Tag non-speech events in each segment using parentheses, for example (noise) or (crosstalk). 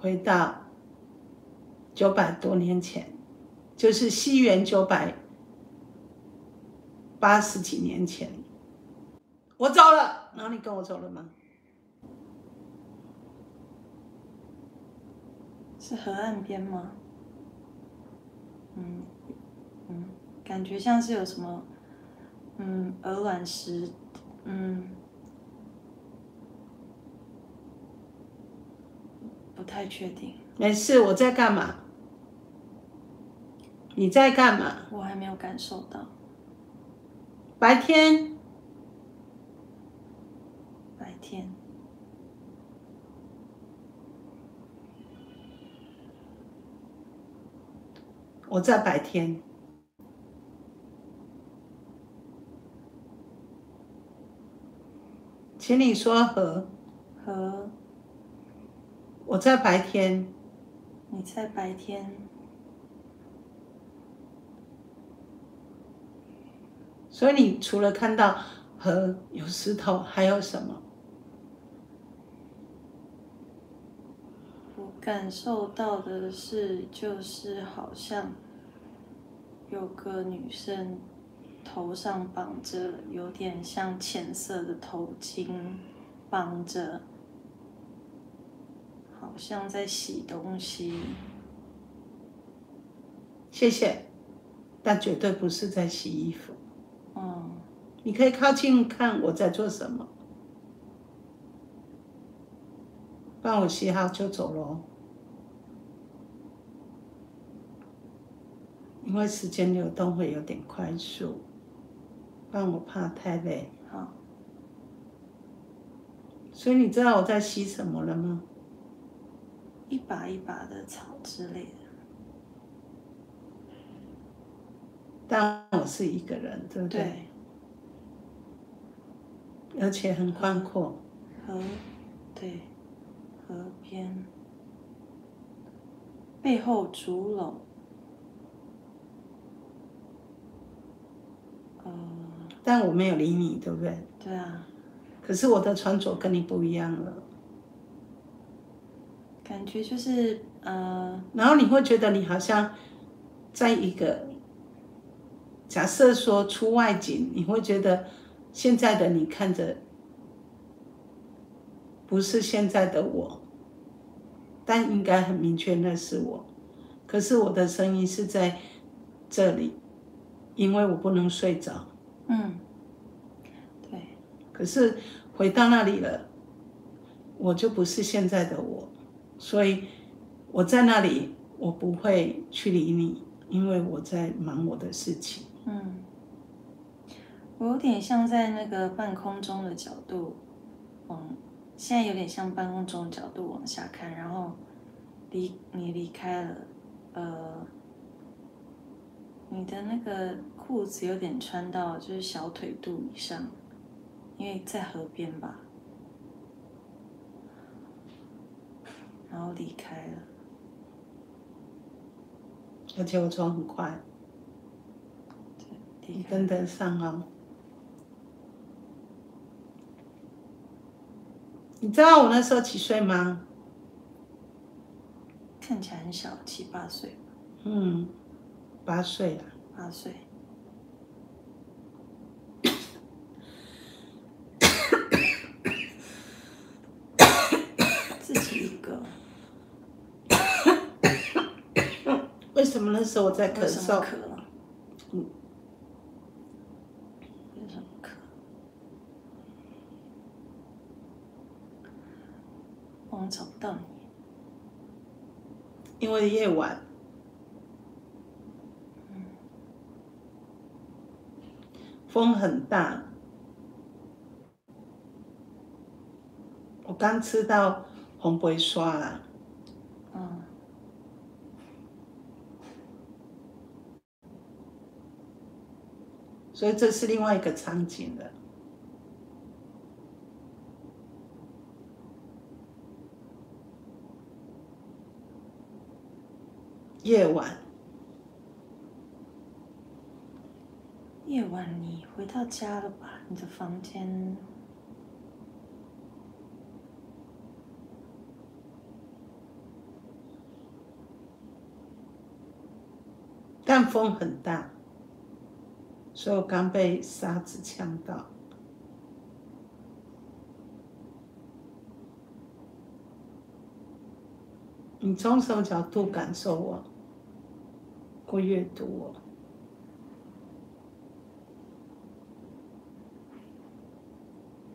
回到九百多年前，就是西元九百八十几年前，我走了，然后你跟我走了吗？是河岸边吗？嗯嗯，感觉像是有什么，嗯，鹅卵石，嗯，不太确定。没事，我在干嘛？你在干嘛？我还没有感受到。白天，白天，我在白天。请你说和，和我在白天，你在白天，所以你除了看到河有石头，还有什么？我感受到的是，就是好像有个女生头上绑着有点像浅色的头巾，绑着，好像在洗东西。谢谢，但绝对不是在洗衣服。嗯，你可以靠近看我在做什么，帮我洗好就走喽。因为时间流动会有点快速，但我怕太累。好，所以你知道我在洗什么了吗？一把一把的草之类的。但我是一个人，对不对？对，而且很宽阔。河，对，河边，背后竹篓，呃，但我没有理你，对不对？对啊，可是我的穿着跟你不一样了，感觉就是呃，然后你会觉得你好像在一个假设说出外景，你会觉得现在的你看着不是现在的我，但应该很明确那是我。可是我的声音是在这里，因为我不能睡着。嗯，对，可是回到那里了，我就不是现在的我，所以我在那里，我不会去理你，因为我在忙我的事情。嗯，我有点像在那个半空中的角度往，现在有点像半空中的角度往下看，然后离你离开了，呃，你的那个裤子有点穿到就是小腿肚以上，因为在河边吧，然后离开了，而且我走很快，你跟得上哦。你知道我那时候几岁吗？看起来很小，七八岁，嗯，八岁了。八岁。自己一个，为什么那时候我在咳为什么嗽？渴了？嗯，为什么渴？我找不到你。因为夜晚，风很大，我刚吃到红杯刷啦，所以这是另外一个场景了。夜晚。夜晚你回到家了吧？你的房间。但风很大。所以我刚被沙子呛到。你从什么角度感受我？或阅读我？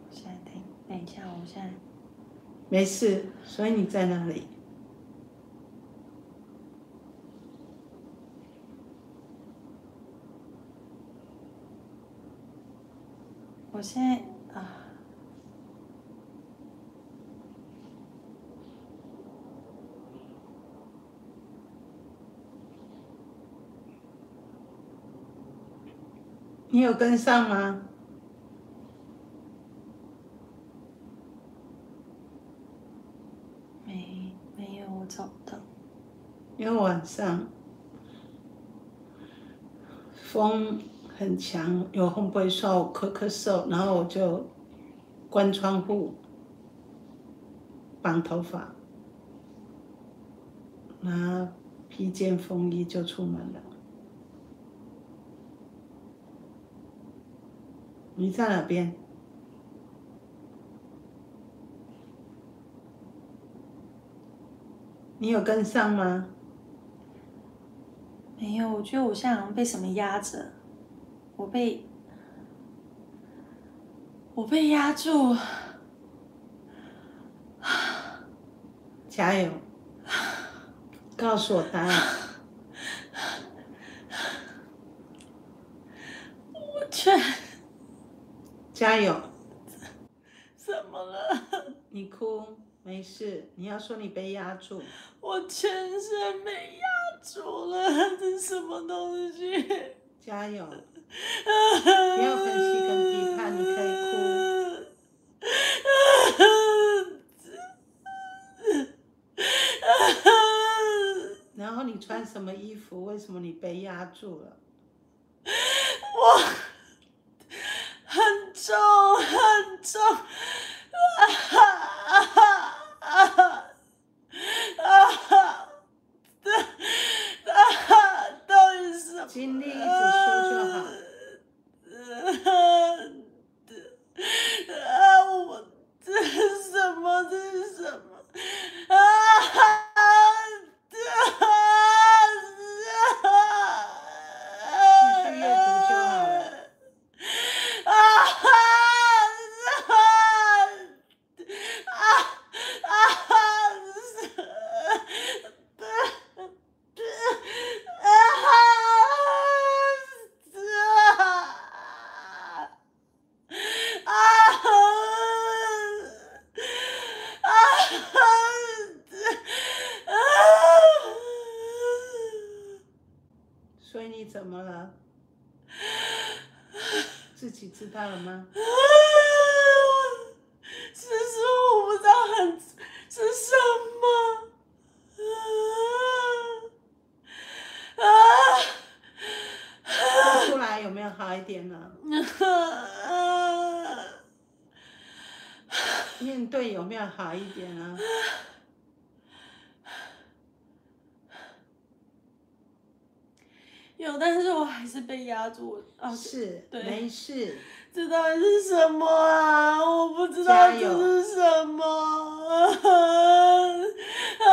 现在等等一下，我现在没事，所以你在哪里？现在啊，你有跟上吗？没没有，我找不到。因为晚上风很强，有风不会说我咳咳嗽，然后我就关窗户、绑头发，拿披件风衣就出门了。你在哪边？你有跟上吗？没有，我觉得我现在好像被什么压着，我被我被压住，加油！告诉我答案。我全加油！怎么了？你哭没事，你要说你被压住。我全身被压住了，这是什么东西？加油！(laughs) 不要分析跟批判，你可以哭。(laughs) 然后你穿什么衣服？为什么你被压住了？我很重很重，啊哈啊哈啊哈啊哈！这啊哈，到底是什么？尽力一直说就好。啊！我这是什么？这是什么？啊哈！继续阅读就好了。啊哈！啊啊哈！所以你怎么了？自己知道了吗？是说我不知道很是什么啊说出来有没有好一点呢？啊！面对有没有好一点啊？有，但是我还是被压住。啊，是，对没事。这到底是什么啊？我不知道这是什么。啊！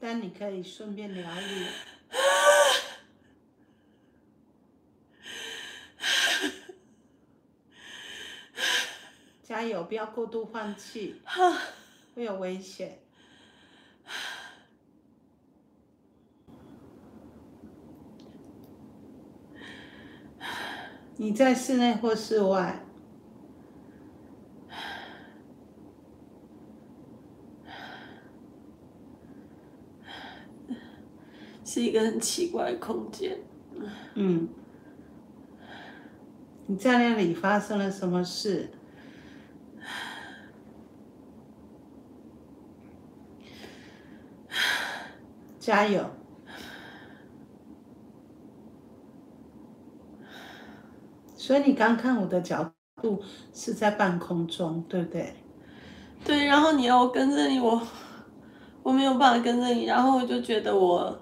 但你可以顺便疗愈。(laughs) 加油，不要过度换气，(laughs) 会有危险。你在室内或室外？是一个很奇怪的空间。嗯。你在那里发生了什么事？(sighs) 加油！所以你刚看我的角度是在半空中，对不对？对，然后你要我跟着你，我我没有办法跟着你，然后我就觉得我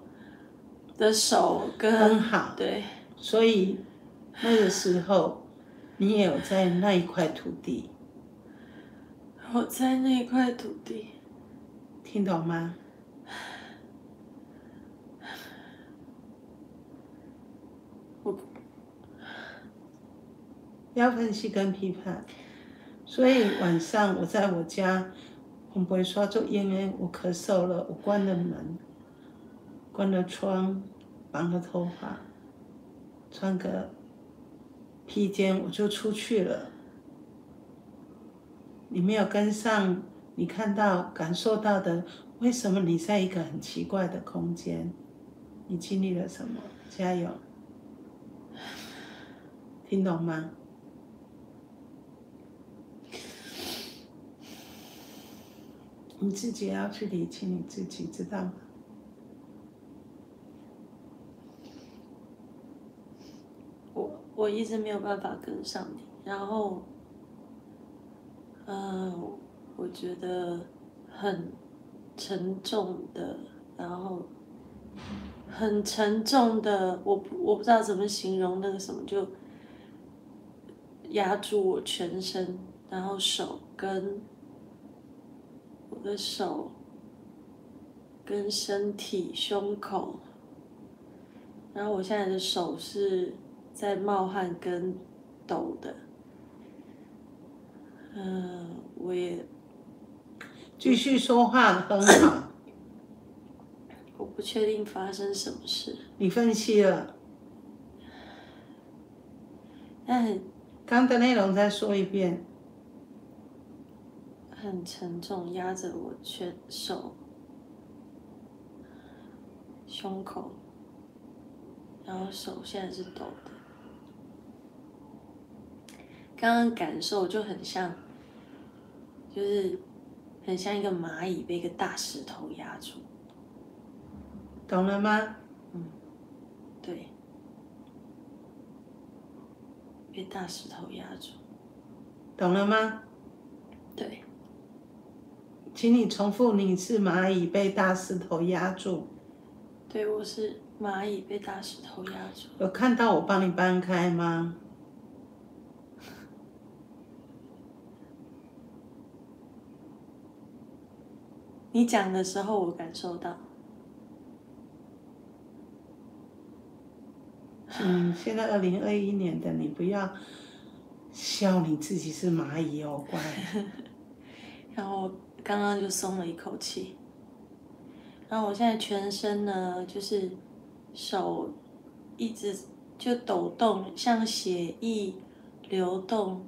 的手跟很好，对，所以那个时候你也有在那一块土地，我在那一块土地，听懂吗？要分析跟批判。所以晚上我在我家，我不会刷做烟烟，我咳嗽了，我关了门，关了窗，绑了头发，穿个披肩，我就出去了。你没有跟上，你看到、感受到的，为什么你在一个很奇怪的空间？你经历了什么？加油，听懂吗？你自己要去理清你自己，知道吗？我我一直没有办法跟上你，然后，嗯，我觉得很沉重的，然后很沉重的，我我不知道怎么形容那个什么，就压住我全身，然后手跟我的手跟身体胸口，然后我现在的手是。在冒汗跟抖的，嗯，我也继续说话很好。我不确定发生什么事。你分析了，但很刚的内容再说一遍。很沉重，压着我全手、胸口，然后手现在是抖的。刚刚感受就很像，就是很像一个蚂蚁被一个大石头压住，懂了吗？嗯，对，被大石头压住，懂了吗？对，请你重复，你是蚂蚁被大石头压住。对，我是蚂蚁被大石头压住。有看到我帮你搬开吗？你讲的时候，我感受到。嗯，现在二零二一年的你不要笑你自己是蚂蚁哦，乖。(laughs) 然后刚刚就松了一口气。然后我现在全身呢，就是手一直就抖动，像血液流动，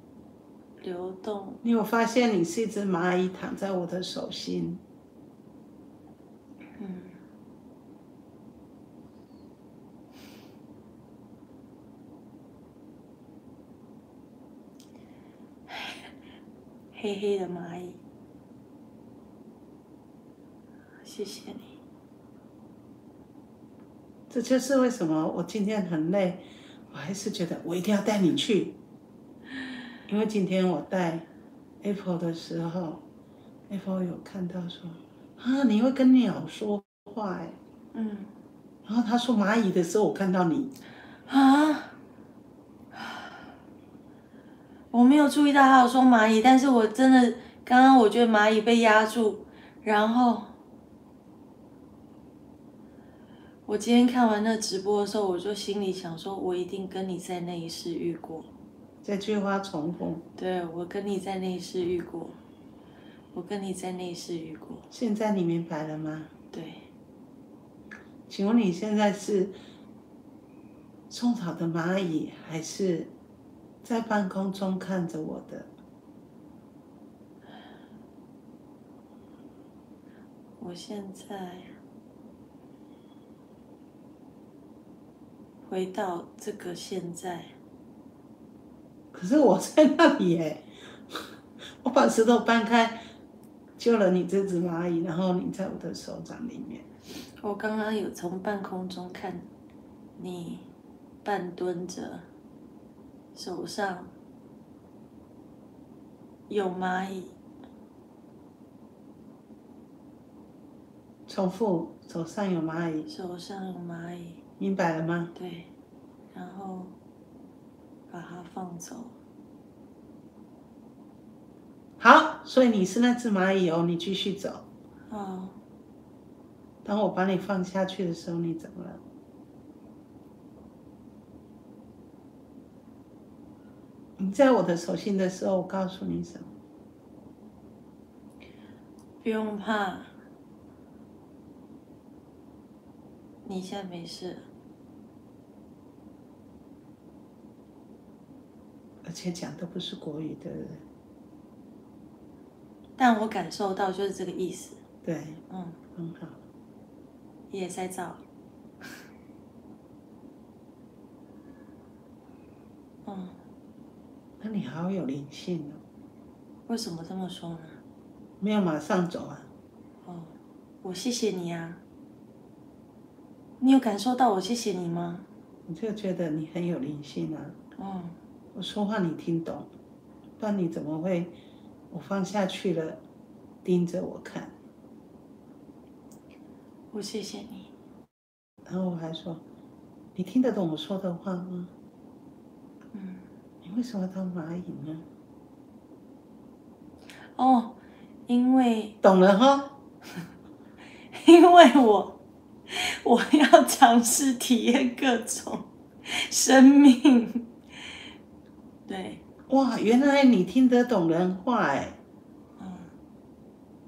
流动。你有发现你是一只蚂蚁躺在我的手心？嗯，(laughs) 黑黑的蚂蚁，谢谢你。这就是为什么我今天很累，我还是觉得我一定要带你去，因为今天我带 Apple 的时候，Apple 有看到说。啊，你会跟鸟说话哎，嗯，然后他说蚂蚁的时候，我看到你，啊，我没有注意到他有说蚂蚁，但是我真的刚刚我觉得蚂蚁被压住，然后我今天看完那直播的时候，我就心里想说，我一定跟你在那一世遇过，这句话重复，对我跟你在那一世遇过。我跟你在那一世遇过。现在你明白了吗？对。请问你现在是种草的蚂蚁，还是在半空中看着我的？我现在回到这个现在。可是我在那里耶，我把石头搬开。救了你这只蚂蚁，然后你在我的手掌里面。我刚刚有从半空中看你半蹲着，手上有蚂蚁。重复，手上有蚂蚁，手上有蚂蚁，明白了吗？对，然后把它放走。好，所以你是那只蚂蚁哦，你继续走。哦，当我把你放下去的时候，你怎么了？你在我的手心的时候，我告诉你什么？不用怕，你现在没事。而且讲的不是国语，对不对？但我感受到就是这个意思。对，嗯，很好。也在造。(laughs) 嗯，那你好有灵性哦，为什么这么说呢？没有马上走啊？哦，我谢谢你啊。你有感受到我谢谢你吗？我就觉得你很有灵性啊。嗯，我说话你听懂，不然你怎么会？我放下去了，盯着我看，我谢谢你。然后我还说，你听得懂我说的话吗？嗯，你为什么当蚂蚁呢？哦，因为懂了哈。(laughs) 因为我我要尝试体验各种生命。对，哇，原来你听得懂人话哎！嗯，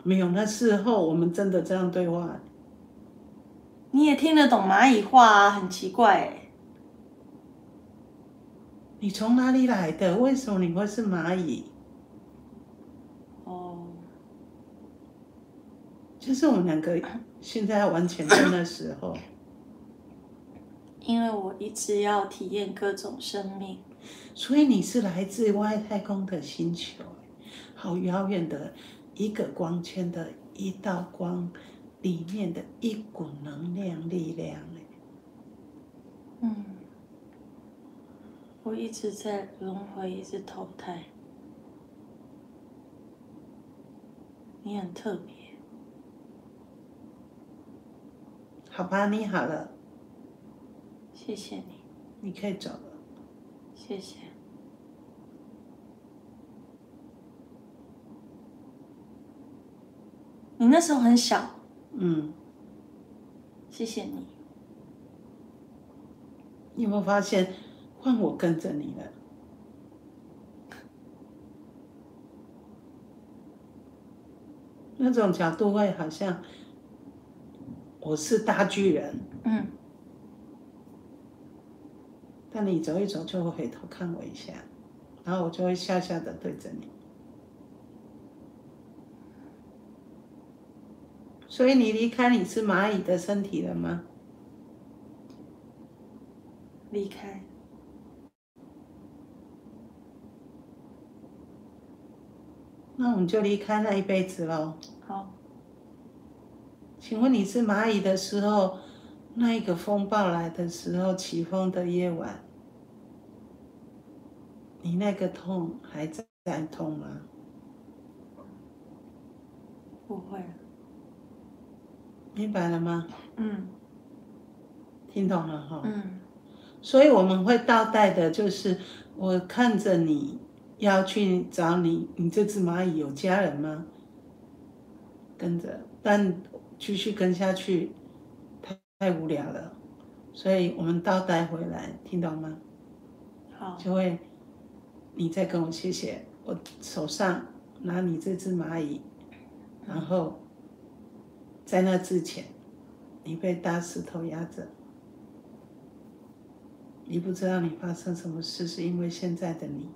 没有，那事后我们真的这样对话。你也听得懂蚂蚁话啊，很奇怪哎。你从哪里来的？为什么你会是蚂蚁？哦，就是我们两个现在完全真的时候，因为我一直要体验各种生命。所以你是来自外太空的星球，好遥远的一个光圈的一道光里面的一股能量力量哎。嗯，我一直在轮回，一直投胎。你很特别，好吧，你好了，谢谢你，你可以走了。谢谢。你那时候很小，嗯，谢谢你。你有没有发现，换我跟着你了？那种角度会好像我是大巨人，嗯，但你走一走就会回头看我一下，然后我就会笑笑的对着你。所以你离开你是蚂蚁的身体了吗？离开。那我们就离开那一辈子喽。好，请问你是蚂蚁的时候，那一个风暴来的时候，起风的夜晚，你那个痛还在在痛吗？不会了。明白了吗？嗯听懂了哈。嗯所以我们会倒带的，就是我看着你要去找你，你这只蚂蚁有家人吗？跟着，但继续跟下去太太无聊了，所以我们倒带回来，听懂吗？好，就会你再跟我谢谢，我手上拿你这只蚂蚁，然后在那之前，你被大石头压着，你不知道你发生什么事，是因为现在的你，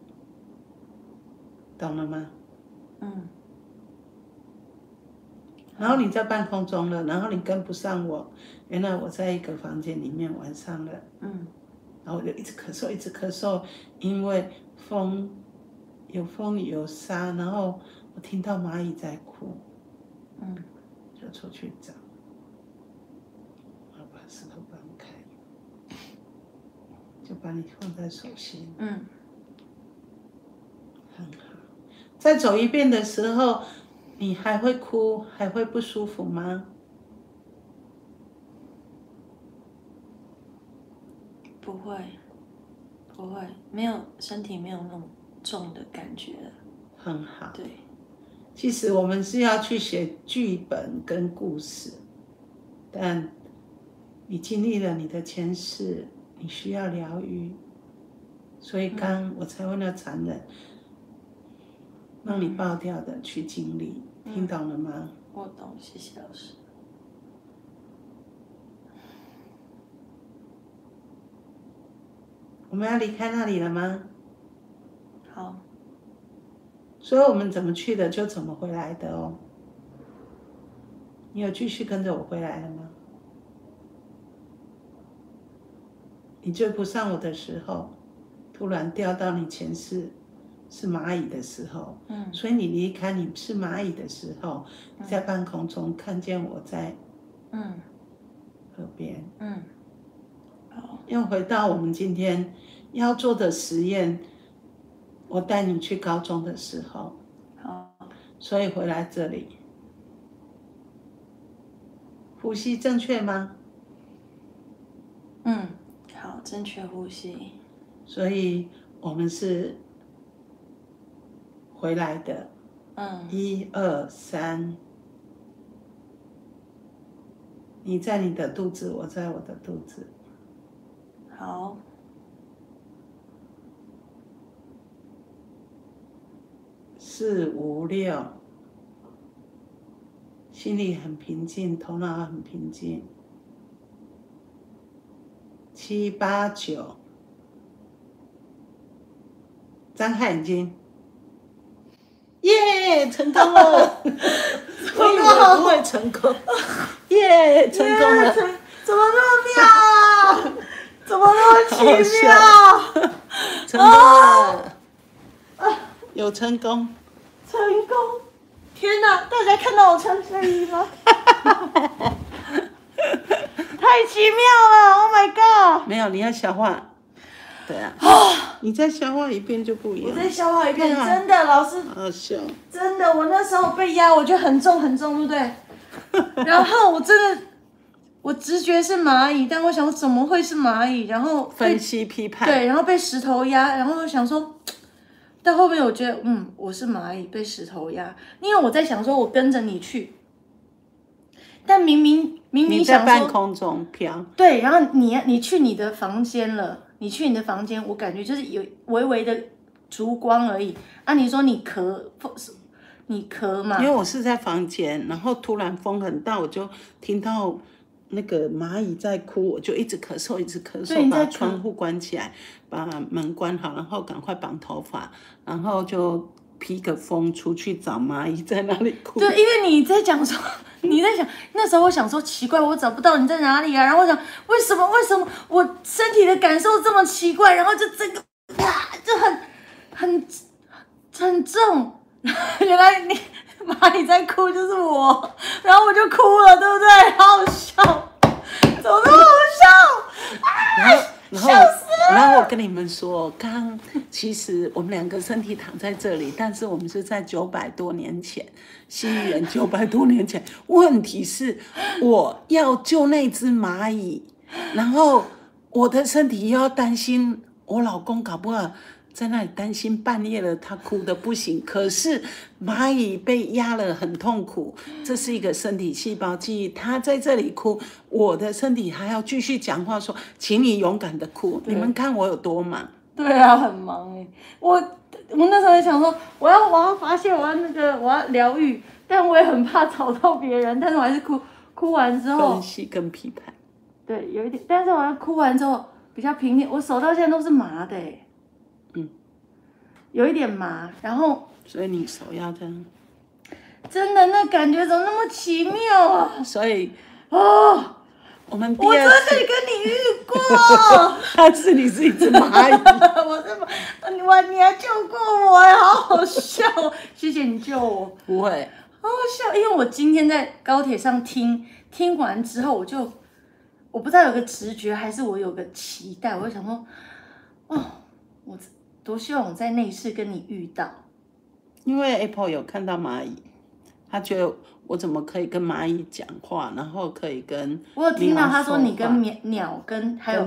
懂了吗？嗯然后你在半空中了，然后你跟不上我，原来我在一个房间里面玩上了。嗯。然后我就一直咳嗽，一直咳嗽，因为风有风有沙，然后我听到蚂蚁在哭，嗯。就出去找，我把石头搬开，就把你放在手心，嗯，很好。再走一遍的时候，你还会哭，还会不舒服吗？不会，不会，没有身体没有那种重的感觉了。很好。对。其实我们是要去写剧本跟故事，但你经历了你的前世，你需要疗愈，所以刚我才问了残忍。让你爆掉的去经历，听懂了吗？我懂，谢谢老师。我们要离开那里了吗？好，所以我们怎么去的就怎么回来的哦。你有继续跟着我回来了吗？你追不上我的时候，突然掉到你前世是蚂蚁的时候，嗯。所以你离开你是蚂蚁的时候，你在半空中看见我在嗯。河边。嗯，好，又回到我们今天要做的实验，我带你去高中的时候，好，所以回来这里，呼吸正确吗？嗯，好，正确呼吸。所以我们是回来的，嗯。一二三，你在你的肚子，我在我的肚子，好，四五六，心里很平静，头脑很平静。七八九，张开眼睛，耶，成功了！(laughs) 我以为不会成功，耶，成功了！怎么那么妙啊？怎么那么奇妙？成功了，有成功。成功！天哪，大家看到我穿睡衣吗？(laughs) 太奇妙了！Oh my god！没有，你要小化。对啊，你再消化一遍就不一样。我再消化一遍，啊真的，老师，好笑。真的，我那时候被压，我觉得很重很重，对不对？(laughs) 然后我真的，我直觉是蚂蚁，但我想怎么会是蚂蚁？然后分析批判。对，然后被石头压，然后我想说，到后面我觉得，嗯，我是蚂蚁被石头压，因为我在想说，我跟着你去，但明明明明想说，半空中飘，对，然后你你去你的房间了，你去你的房间，我感觉就是有微微的烛光而已。啊，你说你咳，你咳嘛因？为我是在房间，然后突然风很大，我就听到那个蚂蚁在哭，我就一直咳嗽，一直咳嗽，把窗户关起来，把门关好，然后赶快绑头发，然后就披个风出去找蚂蚁在哪里哭。对，因为你在讲说，你在想那时候我想说奇怪，我找不到你在哪里啊？然后我想为什么为什么我身体的感受这么奇怪？然后就整个啊，就很很很重。(laughs) 原来你妈你在哭就是我，然后我就哭了，对不对？好好笑，怎么那么好笑？然后，然后，(laughs) 然后我跟你们说，(laughs) 刚其实我们两个身体躺在这里，但是我们是在九百多年前，西元九百多年前。问题是，我要救那只蚂蚁，然后我的身体又要担心我老公搞不好在那里担心半夜了，他哭的不行。可是蚂蚁被压了很痛苦，这是一个身体细胞记忆。他在这里哭，我的身体还要继续讲话说，请你勇敢的哭。你们看我有多忙。对啊，很忙哎、我我那时候也想说，我要我要发泄，我要那个我要疗愈，但我也很怕吵到别人，但是我还是哭哭完之后分，析跟批判，对，有一点，但是我要哭完之后比较平静，我手到现在都是麻的有一点麻，然后所以你手要这样。真的那感觉怎么那么奇妙啊？所以哦，我们第我真的跟你遇过。(laughs) 但是你是一只蚂蚁。(laughs) 我这么，你我你还救过我哎，好好笑哦！谢谢你救我，不会，好好笑。因为我今天在高铁上听，听完之后我就，我不知道有个直觉还是我有个期待，我就想说，哦，我多希望我在内室跟你遇到。因为 Apple 有看到蚂蚁，他觉得我怎么可以跟蚂蚁讲话，然后可以跟我有听到他说你跟鸟鸟跟还有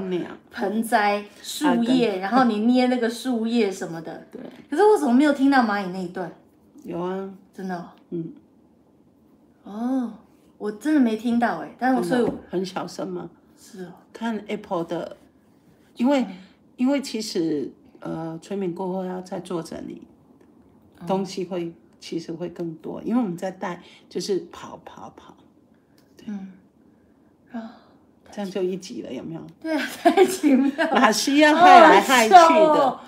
盆栽、树叶，然后你捏那个树叶什么的。对，可是我怎么没有听到蚂蚁那一段？有啊，真的、哦？嗯，哦，我真的没听到哎，但是我所以我很小声吗？是哦，看 Apple 的，因为因为其实呃，催眠过后要再做整理，东西会其实会更多，因为我们在带就是跑跑跑，嗯，啊，这样就一集了，有没有？对啊，太奇妙了，(laughs) 哪需要害来害去的？哦。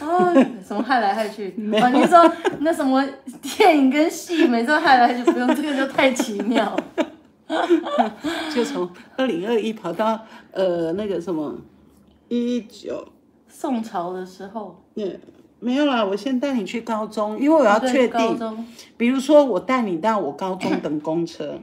哦，什么害来害去？(laughs) 哦，你说那什么电影跟戏，每次害来害去，不用这个就太奇妙了。(laughs) 就从二零二一跑到呃那个什么一九，宋朝的时候，嗯，没有啦，我先带你去高中，因为我要对确定，高中，比如说我带你到我高中等公车，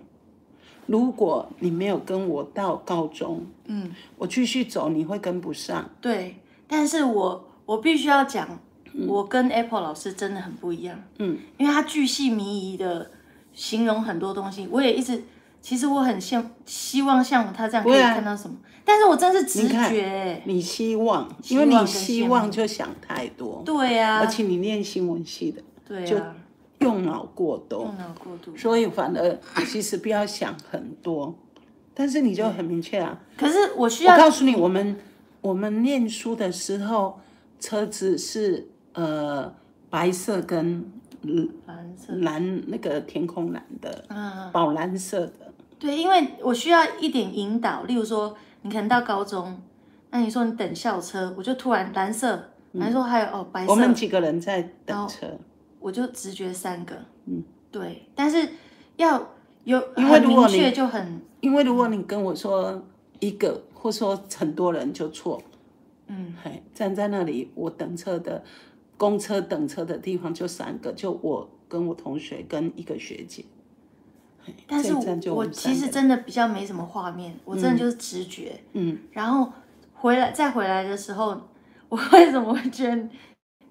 如果你没有跟我到高中，嗯，我继续走你会跟不上，对，但是我我必须要讲，我跟 Apple 老师真的很不一样，嗯，因为他巨细靡遗的形容很多东西，我也一直，其实我很希希望像他这样可以看到什么，但是我真是直觉欸，你希望，因为你希望就想太多，对呀、而且你念新闻系的，对就、用脑过多，用脑过度。所以反而其实不要想很多，但是你就很明确啊。可是我需我要告诉你，我们我们念书的时候，车子是呃白色跟蓝色，蓝那个天空蓝的，嗯，宝蓝色的。对，因为我需要一点引导，例如说，你可能到高中，那你说你等校车，我就突然蓝色，还是说还有哦白色，我们几个人在等车，我就直觉三个，嗯，对，但是要有因为很如果你明确就很，因为如果你跟我说一个，或说很多人就错，嗯，嘿，站在那里，我等车的公车等车的地方就三个，就我跟我同学跟一个学姐。嘿但是我们三个其实真的比较没什么画面，我真的就是直觉，嗯，然后回来再回来的时候，我 (laughs) 为什么会觉得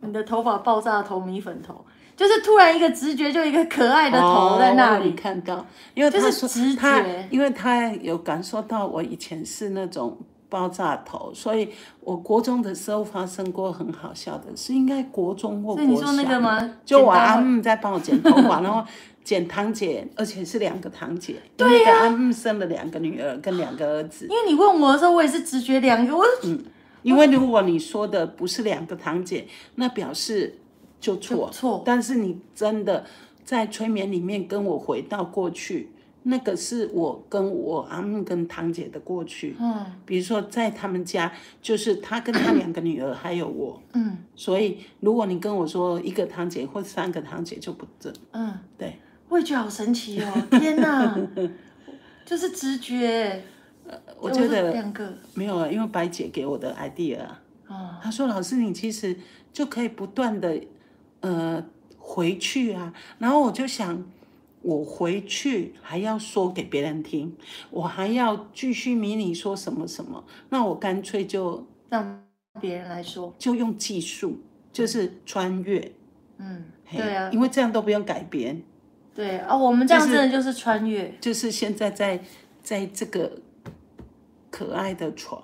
你的头发爆炸头米粉头？就是突然一个直觉，就一个可爱的头在那里哦，看到，因为就是他说直他觉，因为他有感受到我以前是那种爆炸头，所以我国中的时候发生过很好笑的事，应该国中或国小。你说那个吗？就我阿姆在帮我剪头发，然后剪堂姐，而且是两个堂姐，对呀、阿姆生了两个女儿跟两个儿子。因为你问我的时候，我也是直觉两个，我因为如果你说的不是两个堂姐，那表示就错。错但是你真的在催眠里面跟我回到过去，那个是我跟我阿姆跟堂姐的过去。嗯比如说在他们家，就是他跟他两个女儿还有我，嗯所以如果你跟我说一个堂姐或三个堂姐就不正。嗯，对，我也觉得好神奇哦！天哪，(laughs) 就是直觉，我觉得两个没有啊，因为白姐给我的 idea 啊。啊，他说：“老师，你其实就可以不断的呃回去啊。”然后我就想，我回去还要说给别人听，我还要继续迷你说什么什么，那我干脆就让别人来说，就用技术，就是穿越。嗯，对啊，因为这样都不用改编，对啊，我们这样真的就是穿越，就是现在在在这个可爱的床，